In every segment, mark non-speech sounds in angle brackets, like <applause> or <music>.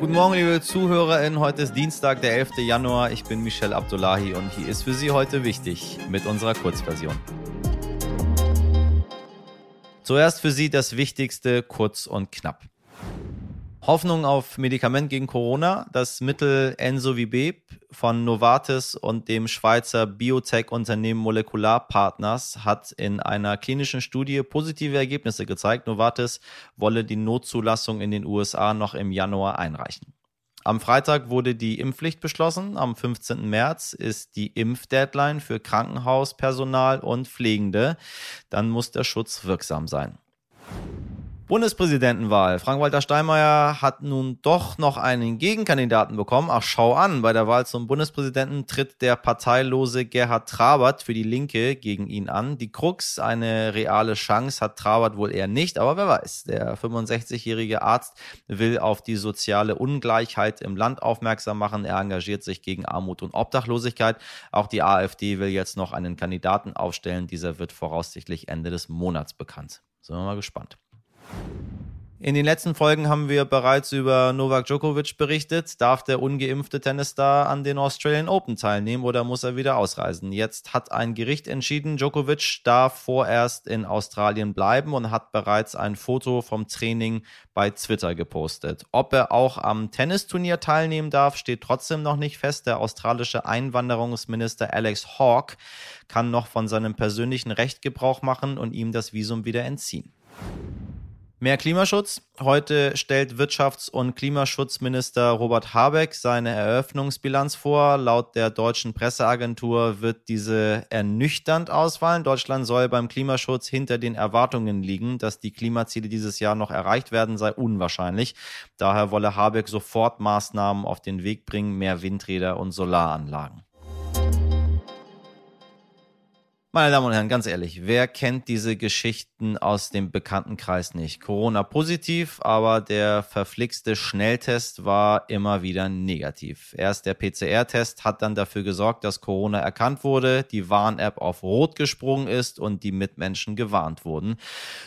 Guten Morgen, liebe ZuhörerInnen. Heute ist Dienstag, der 11. Januar. Ich bin Michel Abdullahi und hier ist für Sie heute wichtig mit unserer Kurzversion. Zuerst für Sie das Wichtigste kurz und knapp. Hoffnung auf Medikament gegen Corona. Das Mittel Ensovibep von Novartis und dem Schweizer Biotech-Unternehmen Molekularpartners hat in einer klinischen Studie positive Ergebnisse gezeigt. Novartis wolle die Notzulassung in den USA noch im Januar einreichen. Am Freitag wurde die Impfpflicht beschlossen. Am 15. März ist die Impfdeadline für Krankenhauspersonal und Pflegende. Dann muss der Schutz wirksam sein. Bundespräsidentenwahl. Frank-Walter Steinmeier hat nun doch noch einen Gegenkandidaten bekommen. Ach, schau an, bei der Wahl zum Bundespräsidenten tritt der parteilose Gerhard Trabert für die Linke gegen ihn an. Die Krux, eine reale Chance hat Trabert wohl eher nicht, aber wer weiß. Der 65-jährige Arzt will auf die soziale Ungleichheit im Land aufmerksam machen. Er engagiert sich gegen Armut und Obdachlosigkeit. Auch die AfD will jetzt noch einen Kandidaten aufstellen. Dieser wird voraussichtlich Ende des Monats bekannt. Sind wir mal gespannt. In den letzten Folgen haben wir bereits über Novak Djokovic berichtet. Darf der ungeimpfte Tennisstar an den Australian Open teilnehmen oder muss er wieder ausreisen? Jetzt hat ein Gericht entschieden, Djokovic darf vorerst in Australien bleiben und hat bereits ein Foto vom Training bei Twitter gepostet. Ob er auch am Tennisturnier teilnehmen darf, steht trotzdem noch nicht fest. Der australische Einwanderungsminister Alex Hawke kann noch von seinem persönlichen Recht Gebrauch machen und ihm das Visum wieder entziehen. Mehr Klimaschutz. Heute stellt Wirtschafts- und Klimaschutzminister Robert Habeck seine Eröffnungsbilanz vor. Laut der deutschen Presseagentur wird diese ernüchternd ausfallen. Deutschland soll beim Klimaschutz hinter den Erwartungen liegen. Dass die Klimaziele dieses Jahr noch erreicht werden, sei unwahrscheinlich. Daher wolle Habeck sofort Maßnahmen auf den Weg bringen, mehr Windräder und Solaranlagen. Meine Damen und Herren, ganz ehrlich, wer kennt diese Geschichten aus dem Bekanntenkreis nicht? Corona positiv, aber der verflixte Schnelltest war immer wieder negativ. Erst der PCR-Test hat dann dafür gesorgt, dass Corona erkannt wurde, die Warn-App auf Rot gesprungen ist und die Mitmenschen gewarnt wurden.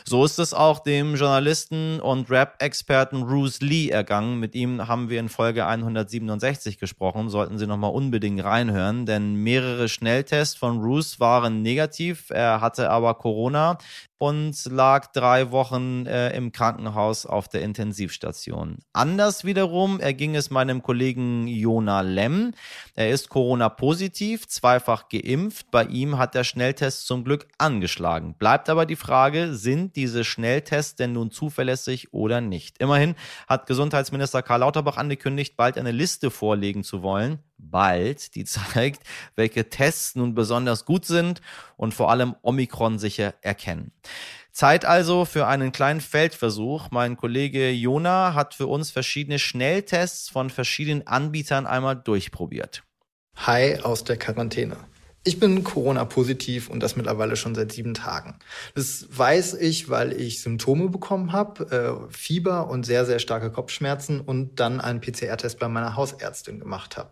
So ist es auch dem Journalisten und Rap-Experten Bruce Lee ergangen. Mit ihm haben wir in Folge 167 gesprochen. Sollten Sie nochmal unbedingt reinhören, denn mehrere Schnelltests von Bruce waren negativ negativ. Er hatte aber Corona und lag drei Wochen äh, im Krankenhaus auf der Intensivstation. Anders wiederum erging es meinem Kollegen Jona Lem. Er ist Corona-positiv, zweifach geimpft. Bei ihm hat der Schnelltest zum Glück angeschlagen. Bleibt aber die Frage, sind diese Schnelltests denn nun zuverlässig oder nicht? Immerhin hat Gesundheitsminister Karl Lauterbach angekündigt, bald eine Liste vorlegen zu wollen bald, die <laughs> zeigt, welche Tests nun besonders gut sind und vor allem Omikron sicher erkennen. Zeit also für einen kleinen Feldversuch. Mein Kollege Jona hat für uns verschiedene Schnelltests von verschiedenen Anbietern einmal durchprobiert. Hi aus der Quarantäne. Ich bin Corona-positiv und das mittlerweile schon seit sieben Tagen. Das weiß ich, weil ich Symptome bekommen habe, äh, Fieber und sehr, sehr starke Kopfschmerzen und dann einen PCR-Test bei meiner Hausärztin gemacht habe.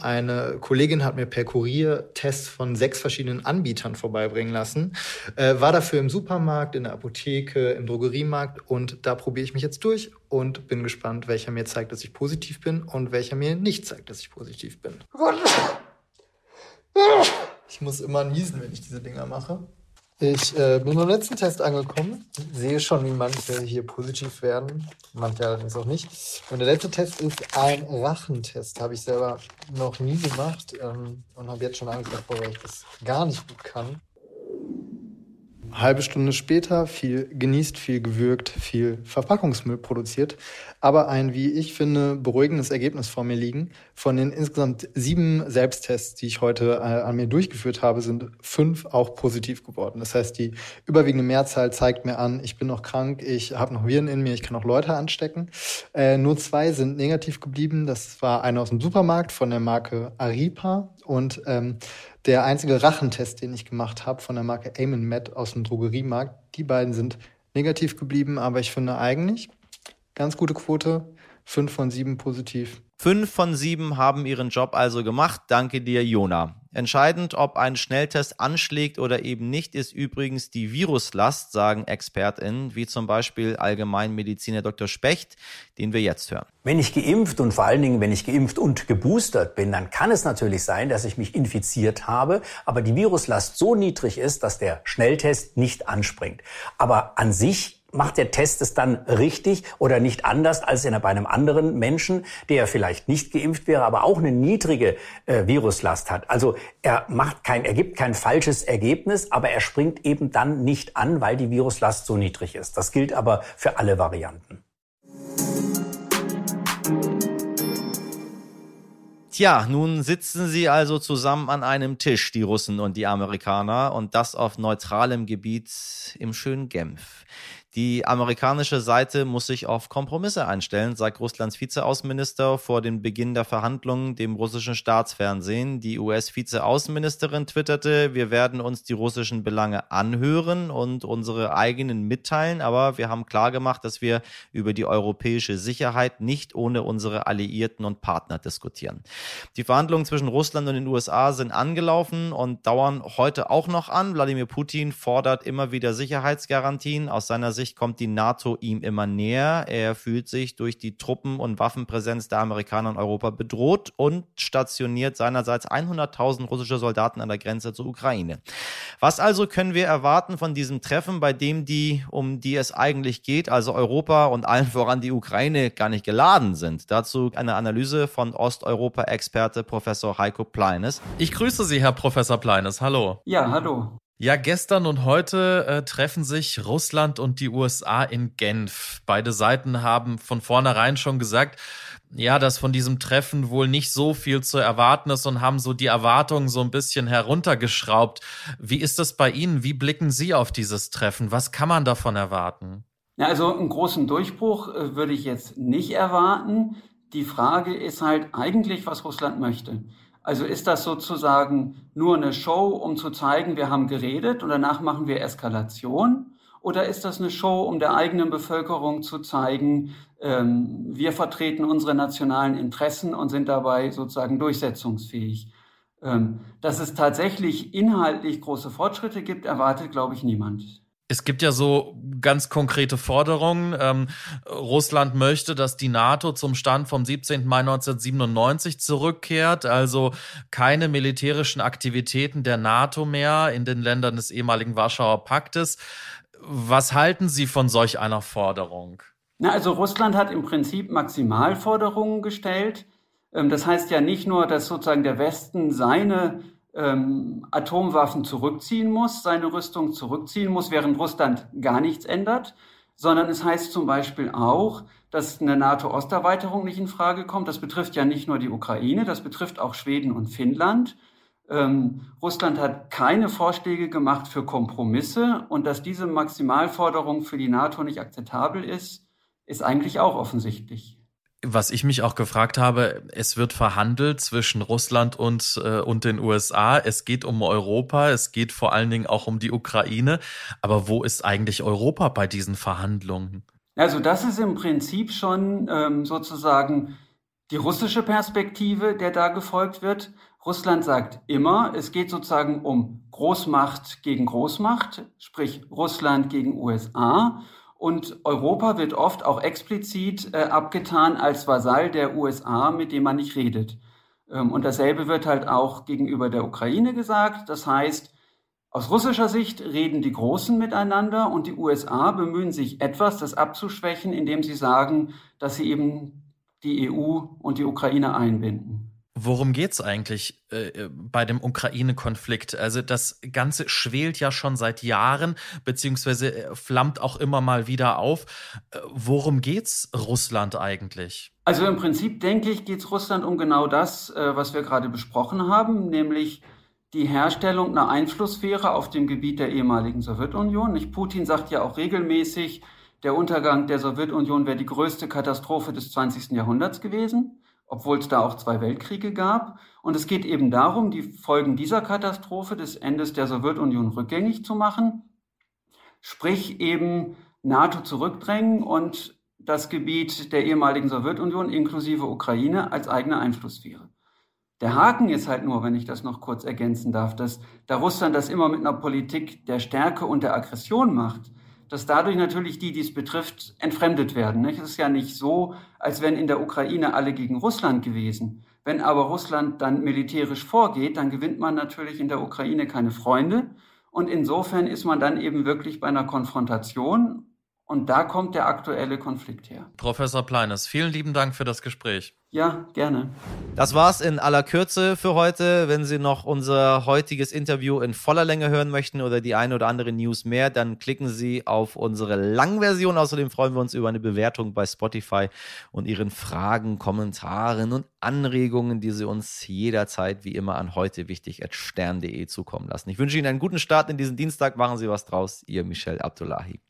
Eine Kollegin hat mir per Kurier Tests von sechs verschiedenen Anbietern vorbeibringen lassen, äh, war dafür im Supermarkt, in der Apotheke, im Drogeriemarkt und da probiere ich mich jetzt durch und bin gespannt, welcher mir zeigt, dass ich positiv bin und welcher mir nicht zeigt, dass ich positiv bin. Ich muss immer niesen, wenn ich diese Dinger mache. Ich äh, bin beim letzten Test angekommen, sehe schon, wie manche hier positiv werden, manche allerdings auch nicht. Und der letzte Test ist ein Rachentest, habe ich selber noch nie gemacht ähm, und habe jetzt schon Angst davor, weil ich das gar nicht gut kann. Halbe Stunde später viel genießt, viel gewürgt, viel Verpackungsmüll produziert, aber ein, wie ich finde, beruhigendes Ergebnis vor mir liegen. Von den insgesamt sieben Selbsttests, die ich heute äh, an mir durchgeführt habe, sind fünf auch positiv geworden. Das heißt, die überwiegende Mehrzahl zeigt mir an, ich bin noch krank, ich habe noch Viren in mir, ich kann auch Leute anstecken. Äh, nur zwei sind negativ geblieben. Das war einer aus dem Supermarkt von der Marke Aripa und ähm, der einzige Rachentest, den ich gemacht habe von der Marke Amen Med aus dem Drogeriemarkt, die beiden sind negativ geblieben, aber ich finde eigentlich ganz gute Quote, fünf von sieben positiv. Fünf von sieben haben ihren Job also gemacht. Danke dir, Jona. Entscheidend, ob ein Schnelltest anschlägt oder eben nicht, ist übrigens die Viruslast, sagen ExpertInnen, wie zum Beispiel Allgemeinmediziner Dr. Specht, den wir jetzt hören. Wenn ich geimpft und vor allen Dingen, wenn ich geimpft und geboostert bin, dann kann es natürlich sein, dass ich mich infiziert habe, aber die Viruslast so niedrig ist, dass der Schnelltest nicht anspringt. Aber an sich macht der Test es dann richtig oder nicht anders als bei einem anderen Menschen, der vielleicht nicht geimpft wäre, aber auch eine niedrige äh, Viruslast hat. Also er macht kein, er gibt kein falsches Ergebnis, aber er springt eben dann nicht an, weil die Viruslast so niedrig ist. Das gilt aber für alle Varianten. Tja, nun sitzen sie also zusammen an einem Tisch, die Russen und die Amerikaner, und das auf neutralem Gebiet im schönen Genf. Die amerikanische Seite muss sich auf Kompromisse einstellen, sagt Russlands Vizeaußenminister vor dem Beginn der Verhandlungen dem russischen Staatsfernsehen. Die US-Vizeaußenministerin twitterte, wir werden uns die russischen Belange anhören und unsere eigenen mitteilen, aber wir haben klargemacht, dass wir über die europäische Sicherheit nicht ohne unsere Alliierten und Partner diskutieren. Die Verhandlungen zwischen Russland und den USA sind angelaufen und dauern heute auch noch an. Wladimir Putin fordert immer wieder Sicherheitsgarantien aus seiner Sicht Sicht kommt die NATO ihm immer näher. Er fühlt sich durch die Truppen- und Waffenpräsenz der Amerikaner in Europa bedroht und stationiert seinerseits 100.000 russische Soldaten an der Grenze zur Ukraine. Was also können wir erwarten von diesem Treffen, bei dem die, um die es eigentlich geht, also Europa und allen voran die Ukraine, gar nicht geladen sind? Dazu eine Analyse von Osteuropa-Experte Professor Heiko Pleines. Ich grüße Sie, Herr Professor Pleines. Hallo. Ja, hallo. Ja, gestern und heute äh, treffen sich Russland und die USA in Genf. Beide Seiten haben von vornherein schon gesagt, ja, dass von diesem Treffen wohl nicht so viel zu erwarten ist und haben so die Erwartungen so ein bisschen heruntergeschraubt. Wie ist das bei Ihnen? Wie blicken Sie auf dieses Treffen? Was kann man davon erwarten? Ja, also einen großen Durchbruch äh, würde ich jetzt nicht erwarten. Die Frage ist halt eigentlich, was Russland möchte. Also ist das sozusagen nur eine Show, um zu zeigen, wir haben geredet und danach machen wir Eskalation? Oder ist das eine Show, um der eigenen Bevölkerung zu zeigen, ähm, wir vertreten unsere nationalen Interessen und sind dabei sozusagen durchsetzungsfähig? Ähm, dass es tatsächlich inhaltlich große Fortschritte gibt, erwartet, glaube ich, niemand. Es gibt ja so ganz konkrete Forderungen. Ähm, Russland möchte, dass die NATO zum Stand vom 17. Mai 1997 zurückkehrt, also keine militärischen Aktivitäten der NATO mehr in den Ländern des ehemaligen Warschauer Paktes. Was halten Sie von solch einer Forderung? Na, also Russland hat im Prinzip Maximalforderungen gestellt. Ähm, das heißt ja nicht nur, dass sozusagen der Westen seine ähm, Atomwaffen zurückziehen muss, seine Rüstung zurückziehen muss, während Russland gar nichts ändert, sondern es heißt zum Beispiel auch, dass eine NATO-Osterweiterung nicht in Frage kommt. Das betrifft ja nicht nur die Ukraine, das betrifft auch Schweden und Finnland. Ähm, Russland hat keine Vorschläge gemacht für Kompromisse und dass diese Maximalforderung für die NATO nicht akzeptabel ist, ist eigentlich auch offensichtlich. Was ich mich auch gefragt habe, es wird verhandelt zwischen Russland und, äh, und den USA. Es geht um Europa, es geht vor allen Dingen auch um die Ukraine. Aber wo ist eigentlich Europa bei diesen Verhandlungen? Also das ist im Prinzip schon ähm, sozusagen die russische Perspektive, der da gefolgt wird. Russland sagt immer, es geht sozusagen um Großmacht gegen Großmacht, sprich Russland gegen USA. Und Europa wird oft auch explizit äh, abgetan als Vasall der USA, mit dem man nicht redet. Ähm, und dasselbe wird halt auch gegenüber der Ukraine gesagt. Das heißt, aus russischer Sicht reden die Großen miteinander und die USA bemühen sich etwas, das abzuschwächen, indem sie sagen, dass sie eben die EU und die Ukraine einbinden. Worum geht's eigentlich äh, äh, bei dem Ukraine-Konflikt? Also das Ganze schwelt ja schon seit Jahren, beziehungsweise äh, flammt auch immer mal wieder auf. Äh, worum geht's Russland eigentlich? Also im Prinzip denke ich, geht's Russland um genau das, äh, was wir gerade besprochen haben, nämlich die Herstellung einer Einflusssphäre auf dem Gebiet der ehemaligen Sowjetunion. Nicht Putin sagt ja auch regelmäßig, der Untergang der Sowjetunion wäre die größte Katastrophe des 20. Jahrhunderts gewesen obwohl es da auch zwei Weltkriege gab. Und es geht eben darum, die Folgen dieser Katastrophe des Endes der Sowjetunion rückgängig zu machen, sprich eben NATO zurückdrängen und das Gebiet der ehemaligen Sowjetunion inklusive Ukraine als eigene Einflusssphäre. Der Haken ist halt nur, wenn ich das noch kurz ergänzen darf, dass da Russland das immer mit einer Politik der Stärke und der Aggression macht, dass dadurch natürlich die, die es betrifft, entfremdet werden. Es ist ja nicht so, als wären in der Ukraine alle gegen Russland gewesen. Wenn aber Russland dann militärisch vorgeht, dann gewinnt man natürlich in der Ukraine keine Freunde. Und insofern ist man dann eben wirklich bei einer Konfrontation. Und da kommt der aktuelle Konflikt her. Professor Pleines, vielen lieben Dank für das Gespräch. Ja, gerne. Das war's in aller Kürze für heute. Wenn Sie noch unser heutiges Interview in voller Länge hören möchten oder die eine oder andere News mehr, dann klicken Sie auf unsere Langversion. Außerdem freuen wir uns über eine Bewertung bei Spotify und Ihren Fragen, Kommentaren und Anregungen, die Sie uns jederzeit wie immer an heute wichtig at stern.de zukommen lassen. Ich wünsche Ihnen einen guten Start in diesen Dienstag. Machen Sie was draus. Ihr Michel Abdullahi.